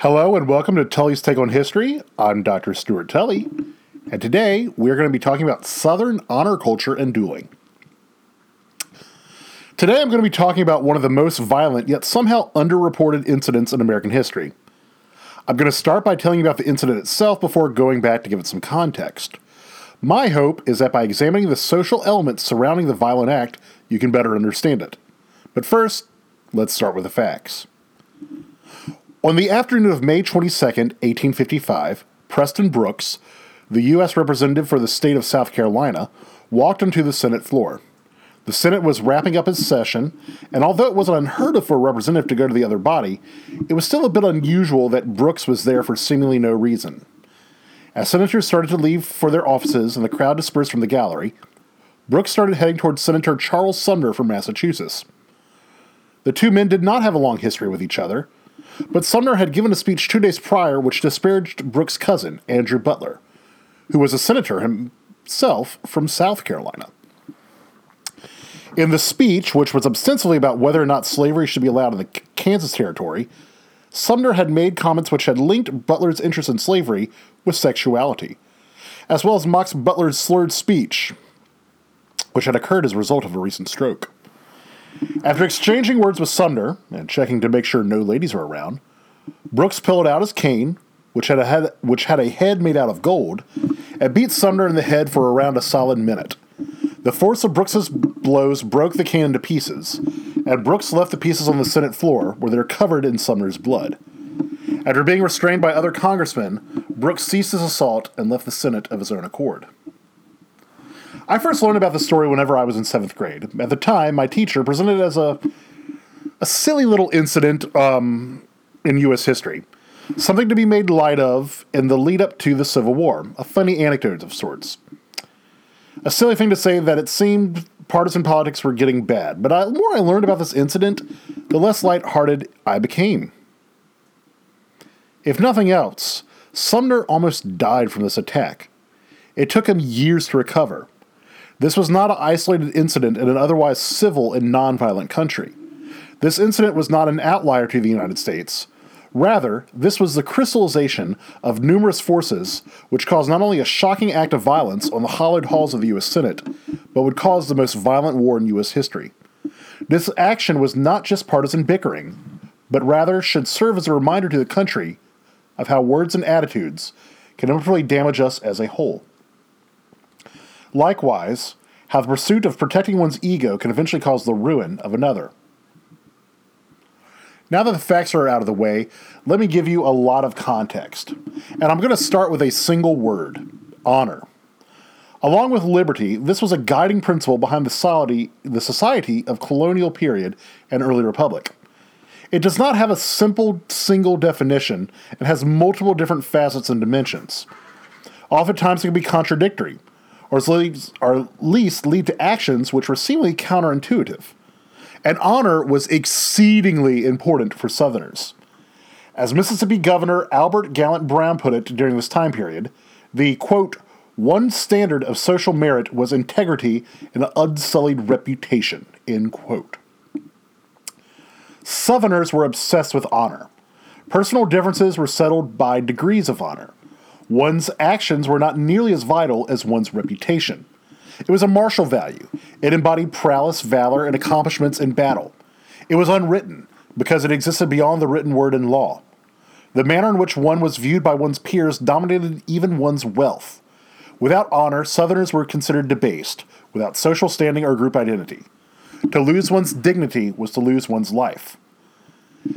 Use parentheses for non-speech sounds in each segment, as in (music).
Hello and welcome to Tully's Take on History. I'm Dr. Stuart Tully, and today we're going to be talking about Southern honor culture and dueling. Today I'm going to be talking about one of the most violent yet somehow underreported incidents in American history. I'm going to start by telling you about the incident itself before going back to give it some context. My hope is that by examining the social elements surrounding the violent act, you can better understand it. But first, let's start with the facts. On the afternoon of May 22, 1855, Preston Brooks, the U.S. representative for the state of South Carolina, walked onto the Senate floor. The Senate was wrapping up its session, and although it wasn't unheard of for a representative to go to the other body, it was still a bit unusual that Brooks was there for seemingly no reason. As senators started to leave for their offices and the crowd dispersed from the gallery, Brooks started heading towards Senator Charles Sumner from Massachusetts. The two men did not have a long history with each other, but Sumner had given a speech two days prior which disparaged Brooks' cousin, Andrew Butler, who was a senator himself from South Carolina. In the speech, which was ostensibly about whether or not slavery should be allowed in the Kansas Territory, Sumner had made comments which had linked Butler's interest in slavery with sexuality, as well as mocked Butler's slurred speech, which had occurred as a result of a recent stroke. After exchanging words with Sumner and checking to make sure no ladies were around, Brooks pulled out his cane, which had a head, which had a head made out of gold, and beat Sumner in the head for around a solid minute. The force of Brooks's blows broke the cane into pieces, and Brooks left the pieces on the Senate floor where they're covered in Sumner's blood. After being restrained by other congressmen, Brooks ceased his assault and left the Senate of his own accord. I first learned about the story whenever I was in seventh grade. At the time, my teacher presented it as a a silly little incident um, in U.S. history, something to be made light of in the lead up to the Civil War, a funny anecdote of sorts. A silly thing to say that it seemed partisan politics were getting bad, but I, the more I learned about this incident, the less lighthearted I became. If nothing else, Sumner almost died from this attack. It took him years to recover. This was not an isolated incident in an otherwise civil and nonviolent country. This incident was not an outlier to the United States. Rather, this was the crystallization of numerous forces which caused not only a shocking act of violence on the hollowed halls of the U.S. Senate, but would cause the most violent war in U.S. history. This action was not just partisan bickering, but rather should serve as a reminder to the country of how words and attitudes can ultimately damage us as a whole. Likewise, how the pursuit of protecting one's ego can eventually cause the ruin of another. Now that the facts are out of the way, let me give you a lot of context. And I'm going to start with a single word honor. Along with liberty, this was a guiding principle behind the society, the society of colonial period and early republic. It does not have a simple single definition and has multiple different facets and dimensions. Oftentimes, it can be contradictory, or at least, lead to actions which were seemingly counterintuitive. And honor was exceedingly important for Southerners. As Mississippi Governor Albert Gallatin Brown put it during this time period, the quote, one standard of social merit was integrity and an unsullied reputation, end quote. Southerners were obsessed with honor. Personal differences were settled by degrees of honor. One's actions were not nearly as vital as one's reputation. It was a martial value. It embodied prowess, valor, and accomplishments in battle. It was unwritten, because it existed beyond the written word and law. The manner in which one was viewed by one's peers dominated even one's wealth. Without honor, Southerners were considered debased, without social standing or group identity. To lose one's dignity was to lose one's life.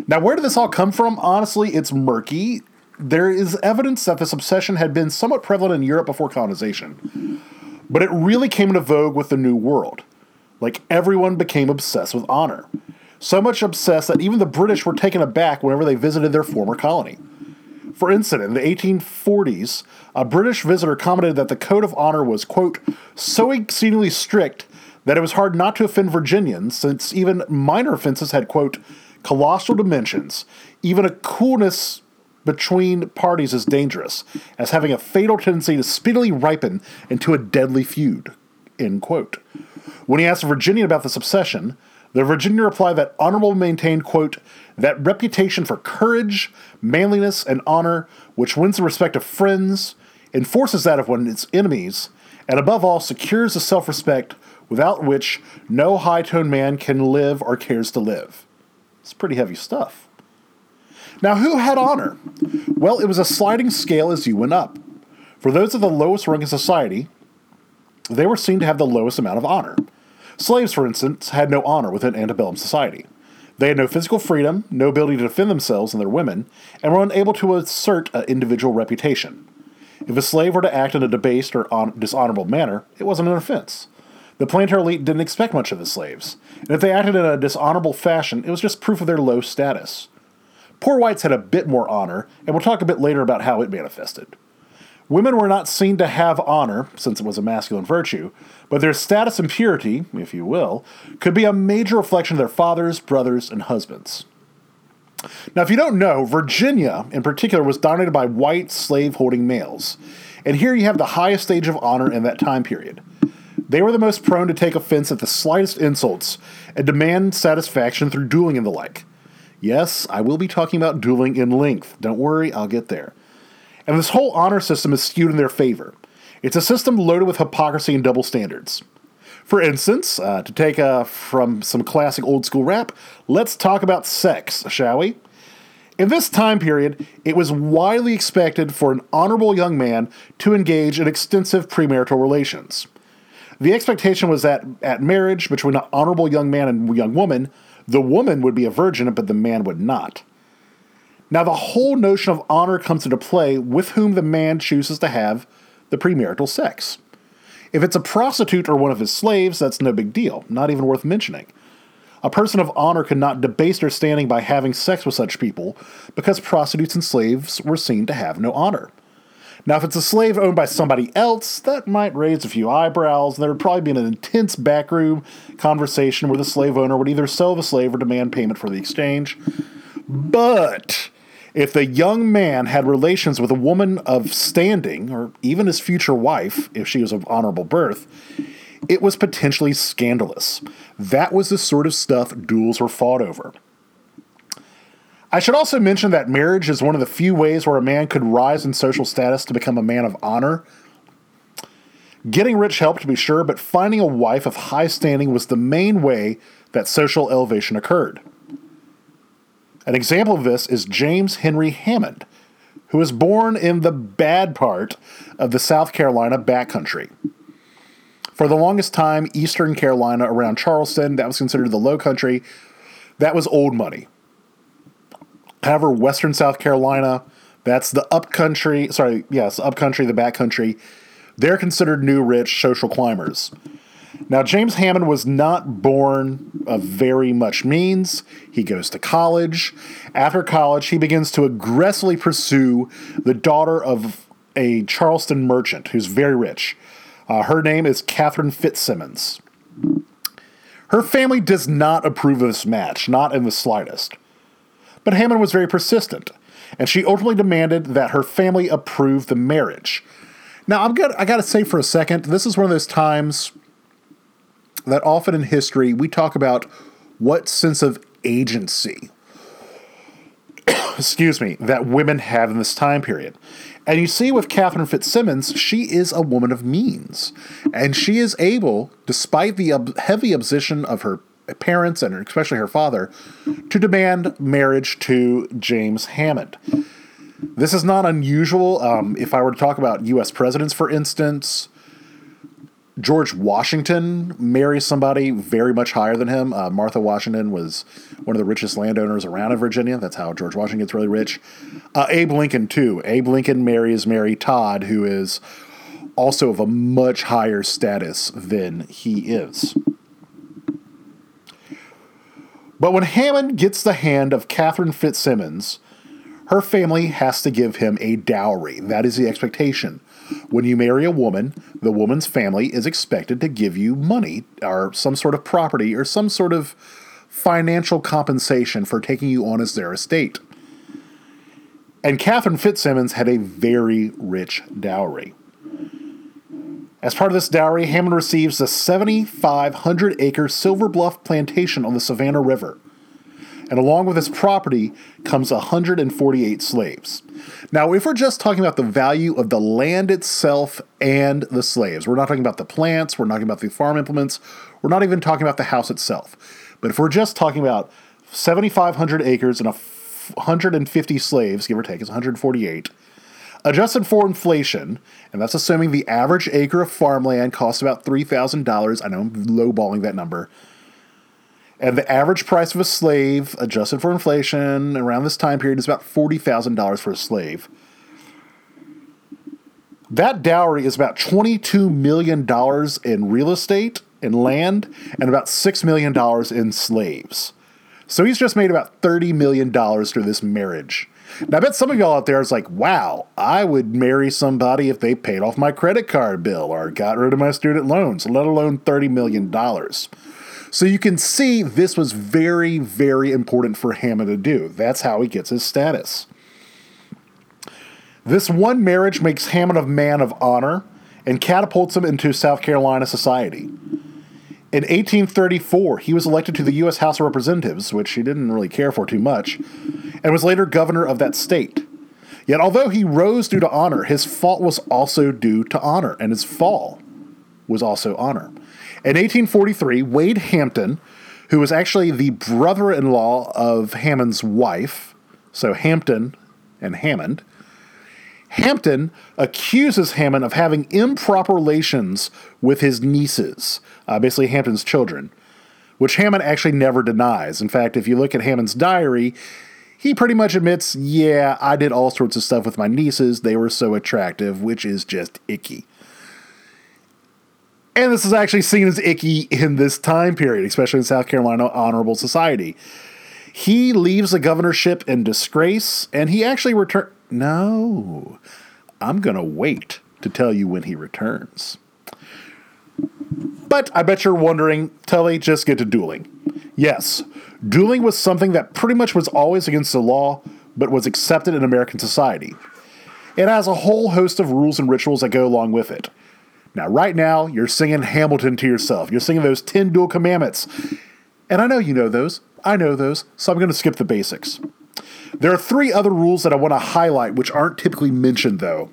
Now, where did this all come from? Honestly, it's murky. There is evidence that this obsession had been somewhat prevalent in Europe before colonization, but it really came into vogue with the New World. Like, everyone became obsessed with honor. So much obsessed that even the British were taken aback whenever they visited their former colony. For instance, in the 1840s, a British visitor commented that the code of honor was, quote, so exceedingly strict that it was hard not to offend Virginians, since even minor offenses had, quote, colossal dimensions. Even a coolness between parties is dangerous, as having a fatal tendency to speedily ripen into a deadly feud, end quote. When he asked a Virginian about this obsession, The Virginia replied that Honorable maintained, quote, that reputation for courage, manliness, and honor which wins the respect of friends, enforces that of one's enemies, and above all secures the self respect without which no high toned man can live or cares to live. It's pretty heavy stuff. Now, who had honor? Well, it was a sliding scale as you went up. For those of the lowest rung in society, they were seen to have the lowest amount of honor. Slaves, for instance, had no honor within antebellum society. They had no physical freedom, no ability to defend themselves and their women, and were unable to assert an individual reputation. If a slave were to act in a debased or on- dishonorable manner, it wasn't an offense. The planter elite didn't expect much of the slaves, and if they acted in a dishonorable fashion, it was just proof of their low status. Poor whites had a bit more honor, and we'll talk a bit later about how it manifested. Women were not seen to have honor, since it was a masculine virtue, but their status and purity, if you will, could be a major reflection of their fathers, brothers, and husbands. Now, if you don't know, Virginia in particular was dominated by white slave holding males. And here you have the highest stage of honor in that time period. They were the most prone to take offense at the slightest insults and demand satisfaction through dueling and the like. Yes, I will be talking about dueling in length. Don't worry, I'll get there. And this whole honor system is skewed in their favor. It's a system loaded with hypocrisy and double standards. For instance, uh, to take uh, from some classic old school rap, let's talk about sex, shall we? In this time period, it was widely expected for an honorable young man to engage in extensive premarital relations. The expectation was that at marriage between an honorable young man and young woman, the woman would be a virgin, but the man would not. Now, the whole notion of honor comes into play with whom the man chooses to have the premarital sex. If it's a prostitute or one of his slaves, that's no big deal, not even worth mentioning. A person of honor could not debase their standing by having sex with such people, because prostitutes and slaves were seen to have no honor. Now, if it's a slave owned by somebody else, that might raise a few eyebrows, and there would probably be an intense backroom conversation where the slave owner would either sell the slave or demand payment for the exchange. But if the young man had relations with a woman of standing, or even his future wife, if she was of honorable birth, it was potentially scandalous. That was the sort of stuff duels were fought over. I should also mention that marriage is one of the few ways where a man could rise in social status to become a man of honor. Getting rich helped, to be sure, but finding a wife of high standing was the main way that social elevation occurred. An example of this is James Henry Hammond, who was born in the bad part of the South Carolina backcountry. For the longest time, Eastern Carolina around Charleston, that was considered the low country, that was old money. However, Western South Carolina, that's the upcountry, sorry, yes, upcountry, the backcountry, they're considered new rich social climbers. Now, James Hammond was not born of very much means. He goes to college. After college, he begins to aggressively pursue the daughter of a Charleston merchant who's very rich. Uh, her name is Catherine Fitzsimons. Her family does not approve of this match, not in the slightest. But Hammond was very persistent, and she ultimately demanded that her family approve the marriage. Now, I'm got, I got to say for a second, this is one of those times that often in history we talk about what sense of agency, (coughs) excuse me, that women have in this time period. And you see with Catherine Fitzsimons, she is a woman of means. And she is able, despite the heavy opposition of her parents and especially her father, to demand marriage to James Hammond. This is not unusual. Um, if I were to talk about U.S. presidents, for instance, George Washington marries somebody very much higher than him. Uh, Martha Washington was one of the richest landowners around in Virginia. That's how George Washington gets really rich. Uh, Abe Lincoln, too. Abe Lincoln marries Mary Todd, who is also of a much higher status than he is. But when Hammond gets the hand of Catherine Fitzsimons, her family has to give him a dowry. That is the expectation. When you marry a woman, the woman's family is expected to give you money or some sort of property or some sort of financial compensation for taking you on as their estate. And Catherine Fitzsimons had a very rich dowry. As part of this dowry, Hammond receives the 7,500 acre Silver Bluff plantation on the Savannah River. And along with his property comes 148 slaves. Now, if we're just talking about the value of the land itself and the slaves, we're not talking about the plants, we're not talking about the farm implements, we're not even talking about the house itself. But if we're just talking about 7,500 acres and 150 slaves, give or take, it's 148. Adjusted for inflation, and that's assuming the average acre of farmland costs about $3,000. I know I'm lowballing that number. And the average price of a slave, adjusted for inflation, around this time period is about $40,000 for a slave. That dowry is about $22 million in real estate, in land, and about $6 million in slaves. So he's just made about $30 million through this marriage. Now, I bet some of y'all out there is like, wow, I would marry somebody if they paid off my credit card bill or got rid of my student loans, let alone $30 million. So you can see this was very, very important for Hammond to do. That's how he gets his status. This one marriage makes Hammond a man of honor and catapults him into South Carolina society. In 1834, he was elected to the U.S. House of Representatives, which he didn't really care for too much, and was later governor of that state. Yet, although he rose due to honor, his fall was also due to honor, and his fall was also honor. In 1843, Wade Hampton, who was actually the brother in law of Hammond's wife, so Hampton and Hammond, Hampton accuses Hammond of having improper relations with his nieces, uh, basically Hampton's children, which Hammond actually never denies. In fact, if you look at Hammond's diary, he pretty much admits, yeah, I did all sorts of stuff with my nieces. They were so attractive, which is just icky. And this is actually seen as icky in this time period, especially in South Carolina Honorable Society. He leaves the governorship in disgrace, and he actually returns. No, I'm going to wait to tell you when he returns. But I bet you're wondering, Tully, just get to dueling. Yes, dueling was something that pretty much was always against the law, but was accepted in American society. It has a whole host of rules and rituals that go along with it. Now, right now, you're singing Hamilton to yourself. You're singing those 10 duel commandments. And I know you know those. I know those, so I'm going to skip the basics. There are three other rules that I want to highlight, which aren't typically mentioned, though.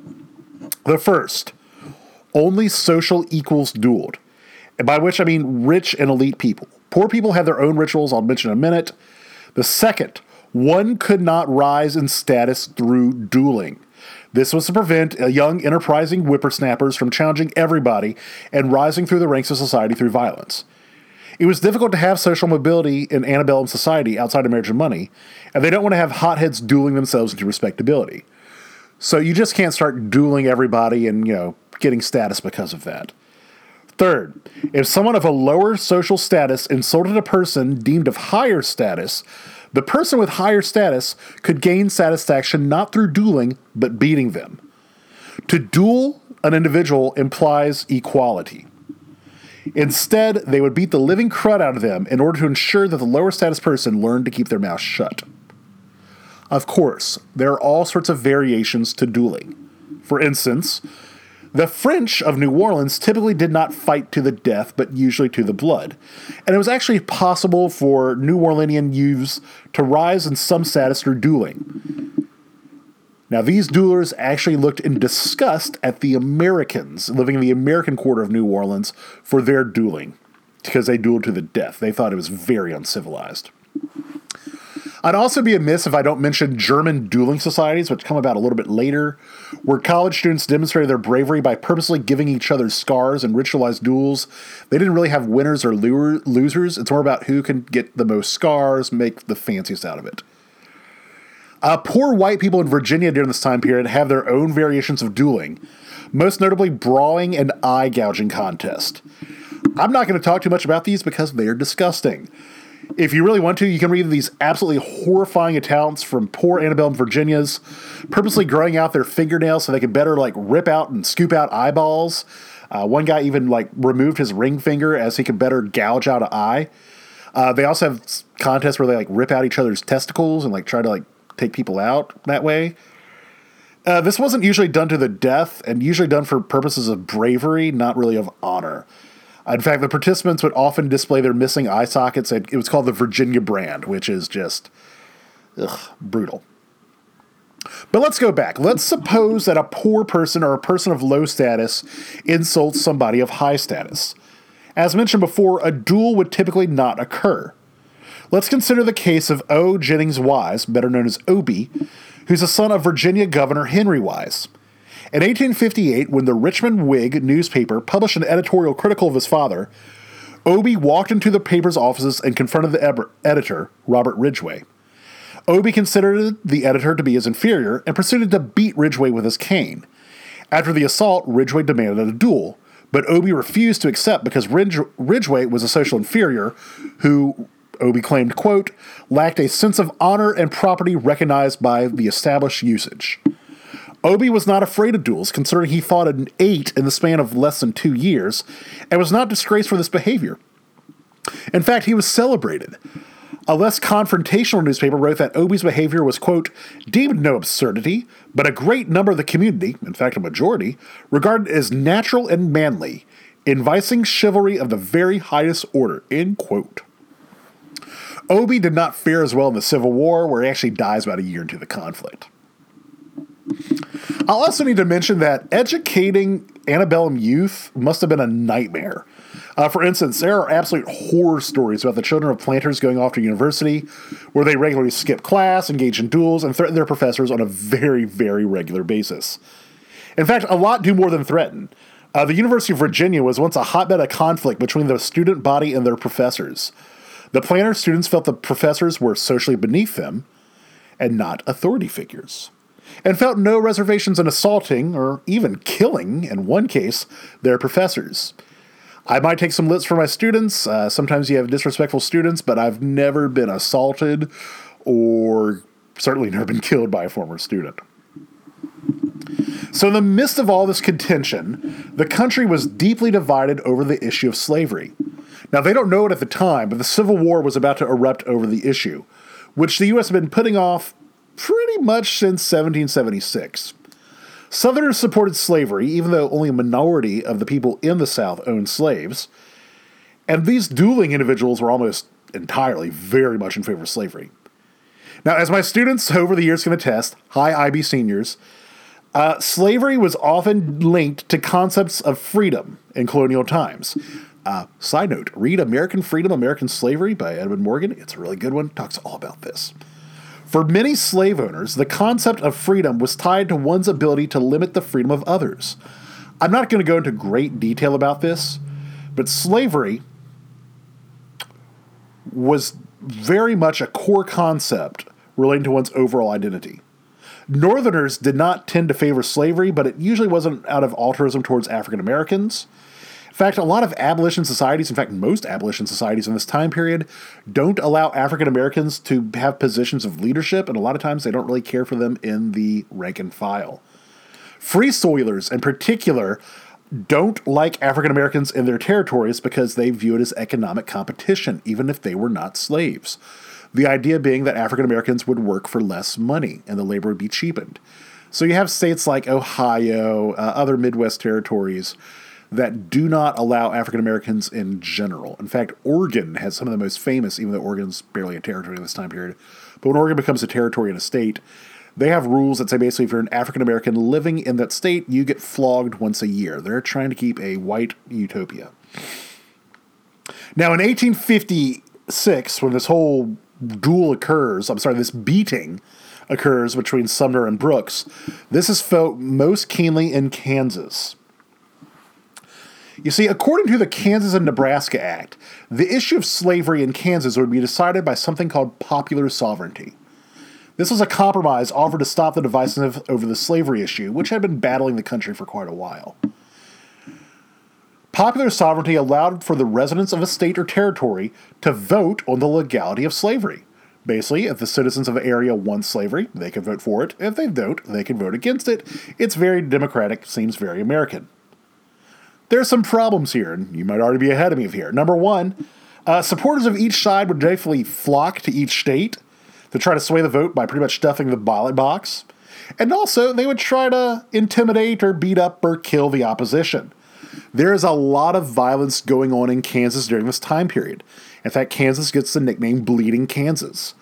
The first only social equals dueled, and by which I mean rich and elite people. Poor people have their own rituals, I'll mention in a minute. The second, one could not rise in status through dueling. This was to prevent uh, young, enterprising whippersnappers from challenging everybody and rising through the ranks of society through violence. It was difficult to have social mobility in antebellum society outside of marriage and money, and they don't want to have hotheads dueling themselves into respectability. So you just can't start dueling everybody and, you know, getting status because of that. Third, if someone of a lower social status insulted a person deemed of higher status, the person with higher status could gain satisfaction not through dueling, but beating them. To duel an individual implies equality. Instead, they would beat the living crud out of them in order to ensure that the lower status person learned to keep their mouth shut. Of course, there are all sorts of variations to dueling. For instance, the French of New Orleans typically did not fight to the death, but usually to the blood. And it was actually possible for New Orleanian youths to rise in some status through dueling. Now, these duelers actually looked in disgust at the Americans living in the American quarter of New Orleans for their dueling, because they dueled to the death. They thought it was very uncivilized. I'd also be amiss if I don't mention German dueling societies, which come about a little bit later, where college students demonstrated their bravery by purposely giving each other scars and ritualized duels. They didn't really have winners or losers. It's more about who can get the most scars, make the fanciest out of it. Uh, poor white people in Virginia during this time period have their own variations of dueling, most notably brawling and eye gouging contest. I'm not going to talk too much about these because they're disgusting. If you really want to, you can read these absolutely horrifying accounts from poor Annabelle antebellum Virginias, purposely growing out their fingernails so they could better like rip out and scoop out eyeballs. Uh, one guy even like removed his ring finger as he could better gouge out an eye. Uh, they also have contests where they like rip out each other's testicles and like try to like take people out that way. Uh, this wasn't usually done to the death and usually done for purposes of bravery, not really of honor. In fact, the participants would often display their missing eye sockets. It was called the Virginia brand, which is just ugh, brutal. But let's go back. Let's suppose that a poor person or a person of low status insults somebody of high status. As mentioned before, a duel would typically not occur. Let's consider the case of O. Jennings Wise, better known as Obie, who's the son of Virginia Governor Henry Wise. In 1858, when the Richmond Whig newspaper published an editorial critical of his father, Obie walked into the paper's offices and confronted the editor, Robert Ridgway. Obie considered the editor to be his inferior and proceeded to beat Ridgway with his cane. After the assault, Ridgway demanded a duel, but Obie refused to accept because Ridge- Ridgway was a social inferior who Obie claimed, quote, lacked a sense of honor and property recognized by the established usage. Obie was not afraid of duels, considering he fought an eight in the span of less than two years, and was not disgraced for this behavior. In fact, he was celebrated. A less confrontational newspaper wrote that Obie's behavior was, quote, deemed no absurdity, but a great number of the community, in fact a majority, regarded as natural and manly, inviting chivalry of the very highest order, end quote. Obie did not fare as well in the Civil War, where he actually dies about a year into the conflict. I'll also need to mention that educating antebellum youth must have been a nightmare. Uh, for instance, there are absolute horror stories about the children of planters going off to university, where they regularly skip class, engage in duels, and threaten their professors on a very, very regular basis. In fact, a lot do more than threaten. Uh, the University of Virginia was once a hotbed of conflict between the student body and their professors. The planter students felt the professors were socially beneath them and not authority figures, and felt no reservations in assaulting or even killing, in one case, their professors. I might take some licks for my students. Uh, sometimes you have disrespectful students, but I've never been assaulted or certainly never been (laughs) killed by a former student. So, in the midst of all this contention, the country was deeply divided over the issue of slavery. Now, they don't know it at the time, but the Civil War was about to erupt over the issue, which the U.S. had been putting off pretty much since 1776. Southerners supported slavery, even though only a minority of the people in the South owned slaves. And these dueling individuals were almost entirely very much in favor of slavery. Now, as my students over the years can attest, high IB seniors, uh, slavery was often linked to concepts of freedom in colonial times. Uh, side note, read American Freedom, American Slavery by Edwin Morgan. It's a really good one. Talks all about this. For many slave owners, the concept of freedom was tied to one's ability to limit the freedom of others. I'm not going to go into great detail about this, but slavery was very much a core concept relating to one's overall identity. Northerners did not tend to favor slavery, but it usually wasn't out of altruism towards African Americans. In fact, a lot of abolition societies, in fact, most abolition societies in this time period, don't allow African Americans to have positions of leadership, and a lot of times they don't really care for them in the rank and file. Free soilers, in particular, don't like African Americans in their territories because they view it as economic competition, even if they were not slaves. The idea being that African Americans would work for less money and the labor would be cheapened. So you have states like Ohio, uh, other Midwest territories that do not allow African Americans in general. In fact, Oregon has some of the most famous, even though Oregon's barely a territory in this time period. But when Oregon becomes a territory and a state, they have rules that say basically if you're an African American living in that state, you get flogged once a year. They're trying to keep a white utopia. Now, in 1856, when this whole duel occurs, I'm sorry, this beating occurs between Sumner and Brooks, this is felt most keenly in Kansas. You see, according to the Kansas and Nebraska Act, the issue of slavery in Kansas would be decided by something called popular sovereignty. This was a compromise offered to stop the divisiveness over the slavery issue, which had been battling the country for quite a while. Popular sovereignty allowed for the residents of a state or territory to vote on the legality of slavery. Basically, if the citizens of an area want slavery, they can vote for it. If they don't, they can vote against it. It's very democratic, seems very American. There's some problems here, and you might already be ahead of me here. Number one, uh, supporters of each side would definitely flock to each state to try to sway the vote by pretty much stuffing the ballot box. And also, they would try to intimidate or beat up or kill the opposition. There is a lot of violence going on in Kansas during this time period. In fact, Kansas gets the nickname Bleeding Kansas.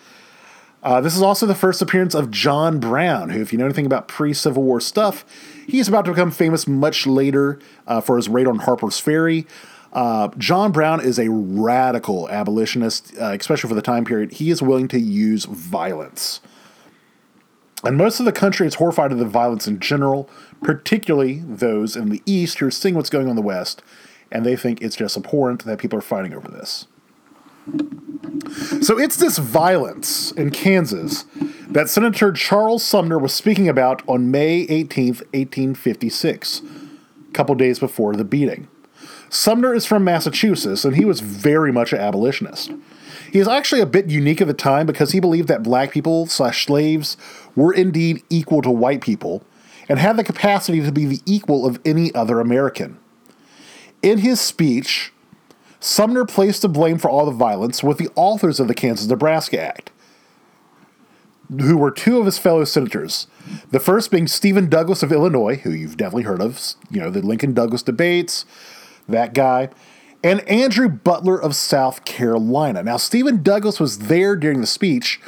Uh, this is also the first appearance of John Brown, who, if you know anything about pre Civil War stuff, he's about to become famous much later uh, for his raid on Harper's Ferry. Uh, John Brown is a radical abolitionist, uh, especially for the time period. He is willing to use violence. And most of the country is horrified at the violence in general, particularly those in the East who are seeing what's going on in the West, and they think it's just abhorrent that people are fighting over this. So it's this violence in Kansas that Senator Charles Sumner was speaking about on May 18th, 1856, a couple days before the beating. Sumner is from Massachusetts, and he was very much an abolitionist. He is actually a bit unique at the time because he believed that black people slash slaves were indeed equal to white people and had the capacity to be the equal of any other American. In his speech, Sumner placed the blame for all the violence with the authors of the Kansas Nebraska Act, who were two of his fellow senators. The first being Stephen Douglas of Illinois, who you've definitely heard of, you know, the Lincoln Douglas debates, that guy, and Andrew Butler of South Carolina. Now, Stephen Douglas was there during the speech.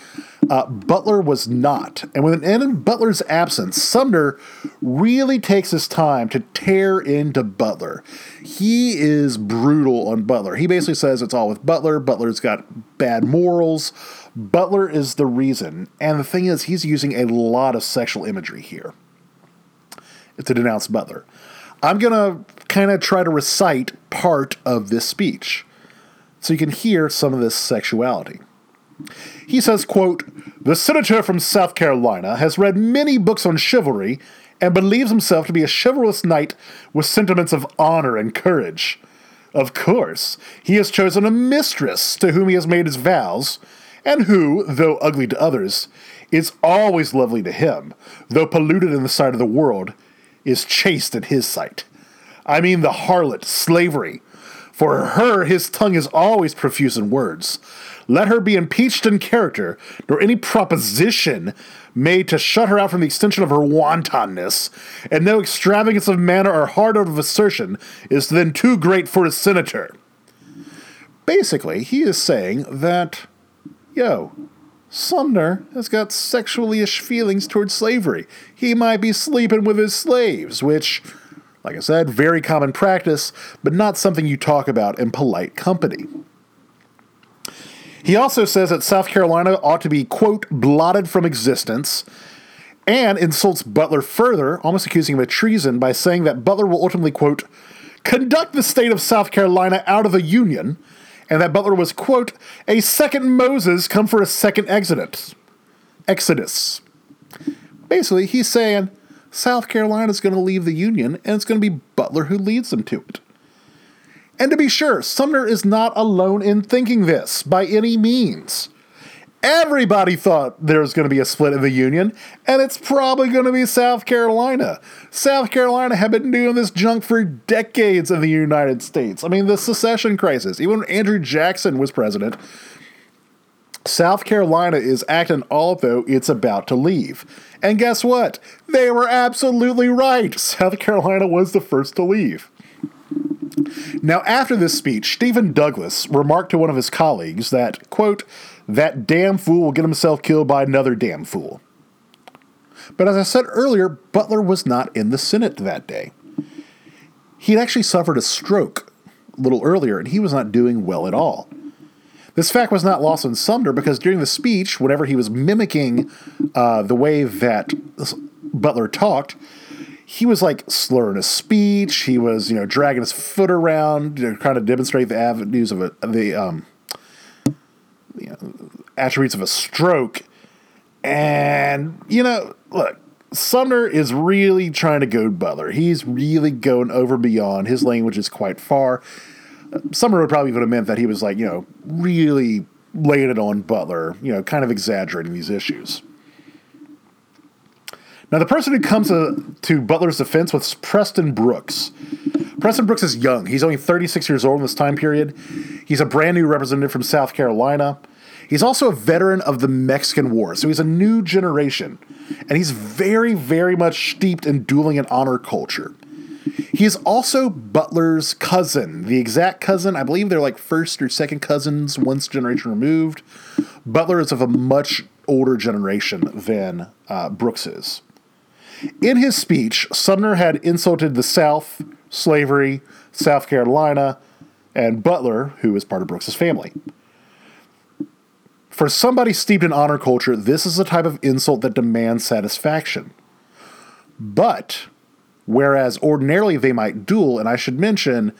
Uh, Butler was not. And with in Butler's absence, Sumner really takes his time to tear into Butler. He is brutal on Butler. He basically says it's all with Butler. Butler's got bad morals. Butler is the reason. And the thing is, he's using a lot of sexual imagery here to denounce Butler. I'm going to kind of try to recite part of this speech so you can hear some of this sexuality. He says, quote, The senator from South Carolina has read many books on chivalry and believes himself to be a chivalrous knight with sentiments of honor and courage. Of course, he has chosen a mistress to whom he has made his vows, and who, though ugly to others, is always lovely to him, though polluted in the sight of the world, is chaste in his sight. I mean the harlot, slavery. For her, his tongue is always profuse in words. Let her be impeached in character, nor any proposition made to shut her out from the extension of her wantonness, and no extravagance of manner or hard of assertion is then too great for a senator. Basically, he is saying that, yo, Sumner has got sexually ish feelings towards slavery. He might be sleeping with his slaves, which, like I said, very common practice, but not something you talk about in polite company. He also says that South Carolina ought to be, quote, blotted from existence, and insults Butler further, almost accusing him of treason by saying that Butler will ultimately, quote, conduct the state of South Carolina out of the Union, and that Butler was, quote, a second Moses come for a second exodus. Exodus. Basically, he's saying South Carolina is going to leave the Union, and it's going to be Butler who leads them to it. And to be sure, Sumner is not alone in thinking this by any means. Everybody thought there was going to be a split in the Union, and it's probably going to be South Carolina. South Carolina had been doing this junk for decades in the United States. I mean, the secession crisis, even when Andrew Jackson was president, South Carolina is acting although it's about to leave. And guess what? They were absolutely right. (laughs) South Carolina was the first to leave. Now, after this speech, Stephen Douglas remarked to one of his colleagues that, quote, that damn fool will get himself killed by another damn fool. But as I said earlier, Butler was not in the Senate that day. He'd actually suffered a stroke a little earlier, and he was not doing well at all. This fact was not lost on Sumner because during the speech, whenever he was mimicking uh, the way that Butler talked, he was like slurring his speech. He was, you know, dragging his foot around, you know, trying to demonstrate the avenues of a, the um, you know, attributes of a stroke. And you know, look, Sumner is really trying to goad Butler. He's really going over beyond. His language is quite far. Sumner would probably even have meant that he was like, you know, really laying it on Butler, you know, kind of exaggerating these issues. Now, the person who comes to, to Butler's defense was Preston Brooks. Preston Brooks is young. He's only 36 years old in this time period. He's a brand new representative from South Carolina. He's also a veteran of the Mexican War, so he's a new generation. and he's very, very much steeped in dueling and honor culture. He is also Butler's cousin, the exact cousin. I believe they're like first or second cousins, once generation removed. Butler is of a much older generation than uh, Brooks is. In his speech, Sumner had insulted the South, slavery, South Carolina, and Butler, who is part of Brooks's family. For somebody steeped in honor culture, this is a type of insult that demands satisfaction. But whereas ordinarily they might duel, and I should mention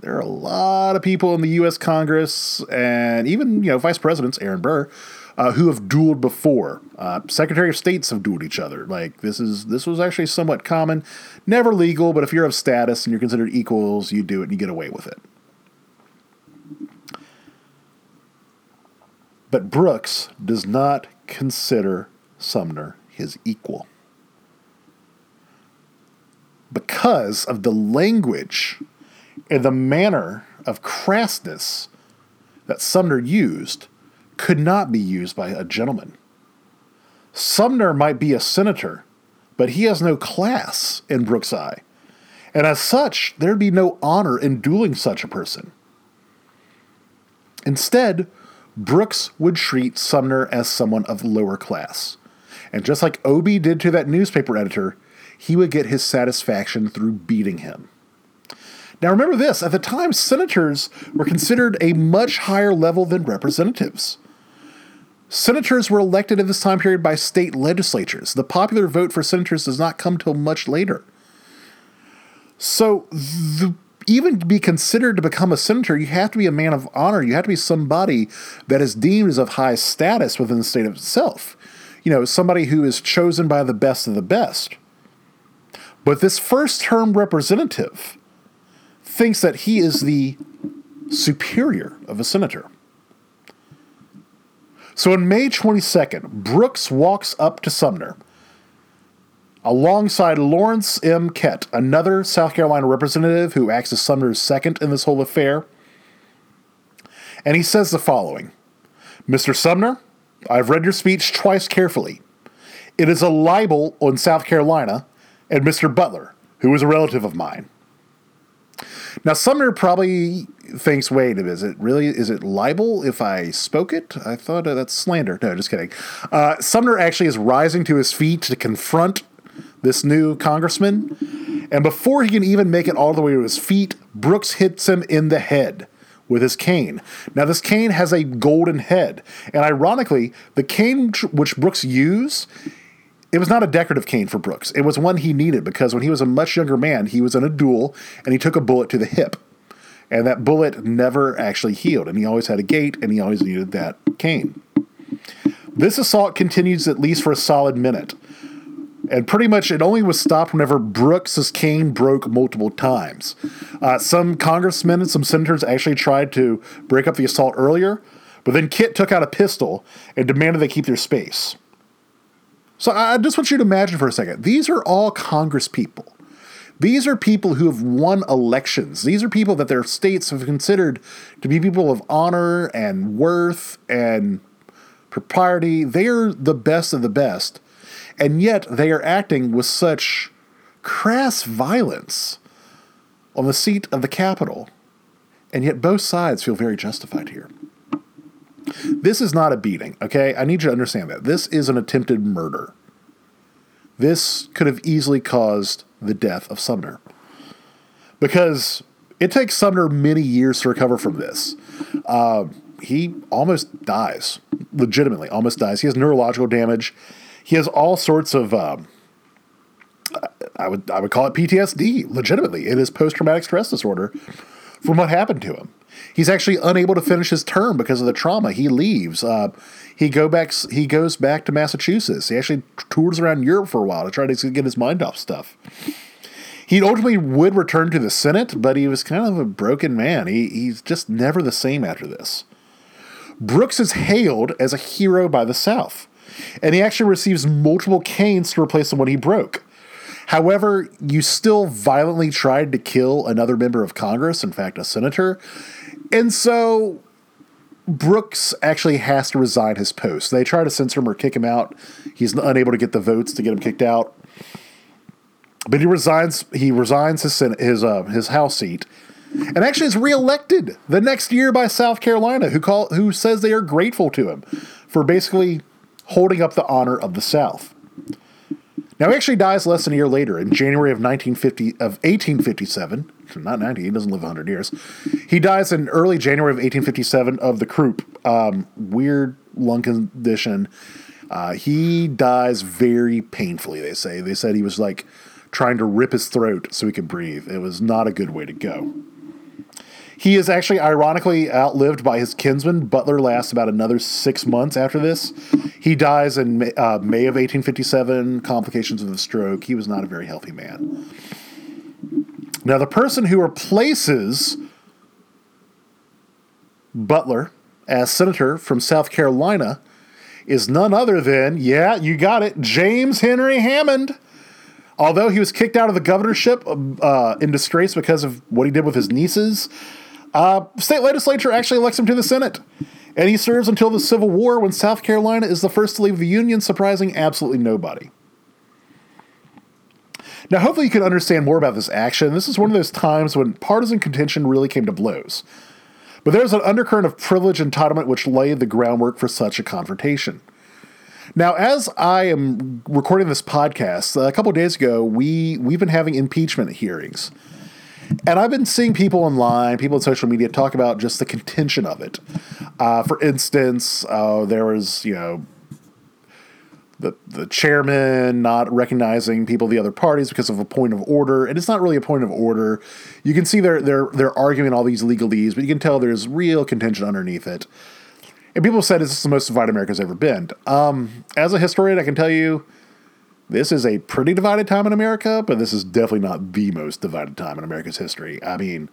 there are a lot of people in the U.S. Congress and even you know vice presidents, Aaron Burr, uh, who have dueled before. Uh, Secretary of States have dueled each other. Like this is this was actually somewhat common, never legal, but if you're of status and you're considered equals, you do it and you get away with it. But Brooks does not consider Sumner his equal. Because of the language and the manner of crassness that Sumner used, could not be used by a gentleman. Sumner might be a senator, but he has no class in Brooks' eye. And as such, there'd be no honor in dueling such a person. Instead, Brooks would treat Sumner as someone of lower class. And just like Obie did to that newspaper editor, he would get his satisfaction through beating him. Now remember this at the time, senators were considered a much higher level than representatives. Senators were elected at this time period by state legislatures. The popular vote for senators does not come till much later. So, the, even to be considered to become a senator, you have to be a man of honor. You have to be somebody that is deemed as of high status within the state of itself. You know, somebody who is chosen by the best of the best. But this first term representative thinks that he is the superior of a senator. So on May 22nd, Brooks walks up to Sumner alongside Lawrence M. Keitt, another South Carolina representative who acts as Sumner's second in this whole affair. And he says the following Mr. Sumner, I've read your speech twice carefully. It is a libel on South Carolina and Mr. Butler, who was a relative of mine. Now, Sumner probably thinks, wait, is it really, is it libel if I spoke it? I thought uh, that's slander. No, just kidding. Uh, Sumner actually is rising to his feet to confront this new congressman. And before he can even make it all the way to his feet, Brooks hits him in the head with his cane. Now, this cane has a golden head. And ironically, the cane which Brooks used it was not a decorative cane for Brooks. It was one he needed because when he was a much younger man, he was in a duel and he took a bullet to the hip. And that bullet never actually healed. And he always had a gait and he always needed that cane. This assault continues at least for a solid minute. And pretty much it only was stopped whenever Brooks's cane broke multiple times. Uh, some congressmen and some senators actually tried to break up the assault earlier, but then Keitt took out a pistol and demanded they keep their space. So I just want you to imagine for a second these are all Congress people. These are people who have won elections. These are people that their states have considered to be people of honor and worth and propriety. They are the best of the best. And yet they are acting with such crass violence on the seat of the Capitol. And yet both sides feel very justified here. This is not a beating, okay? I need you to understand that. This is an attempted murder. This could have easily caused the death of Sumner. Because it takes Sumner many years to recover from this. Uh, he almost dies, legitimately, almost dies. He has neurological damage. He has all sorts of. Uh, I would I would call it PTSD. Legitimately, it is post traumatic stress disorder from what happened to him. He's actually unable to finish his term because of the trauma. He leaves. Uh, he go back. He goes back to Massachusetts. He actually tours around Europe for a while to try to get his mind off stuff. He ultimately would return to the Senate, but he was kind of a broken man. He, he's just never the same after this. Brooks is hailed as a hero by the South, and he actually receives multiple canes to replace the one he broke. However, you still violently tried to kill another member of Congress, in fact, a senator. And so Brooks actually has to resign his post. They try to censor him or kick him out. He's unable to get the votes to get him kicked out. But he resigns. He resigns his his uh, his House seat, and actually is reelected the next year by South Carolina, who call who says they are grateful to him for basically holding up the honor of the South. Now, he actually dies less than a year later, in January of 1950 of 1857. Not 90, he doesn't live 100 years. He dies in early January of 1857 of the croup, um, weird lung condition. Uh, he dies very painfully. They say they said he was like trying to rip his throat so he could breathe. It was not a good way to go. He is actually ironically outlived by his kinsman. Butler lasts about another six months after this. He dies in May, uh, May of 1857, complications of a stroke. He was not a very healthy man. Now, the person who replaces Butler as senator from South Carolina is none other than, yeah, you got it, James Henry Hammond. Although he was kicked out of the governorship uh, in disgrace because of what he did with his nieces, uh, state legislature actually elects him to the Senate. And he serves until the Civil War when South Carolina is the first to leave the Union, surprising absolutely nobody. Now, hopefully, you can understand more about this action. This is one of those times when partisan contention really came to blows. But there's an undercurrent of privilege entitlement which laid the groundwork for such a confrontation. Now, as I am recording this podcast, a couple days ago, we, we've been having impeachment hearings. And I've been seeing people online, people on social media talk about just the contention of it. Uh, for instance, uh, there was, you know, the the chairman not recognizing people of the other parties because of a point of order, and it's not really a point of order. You can see they're they're they're arguing all these legalese, but you can tell there's real contention underneath it. And people said this is the most divided America's ever been. Um, as a historian, I can tell you this is a pretty divided time in America, but this is definitely not the most divided time in America's history. I mean,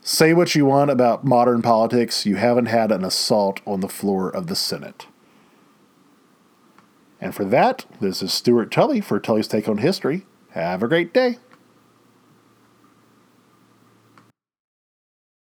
say what you want about modern politics, you haven't had an assault on the floor of the Senate. And for that, this is Stuart Tully for Tully's Take on History. Have a great day.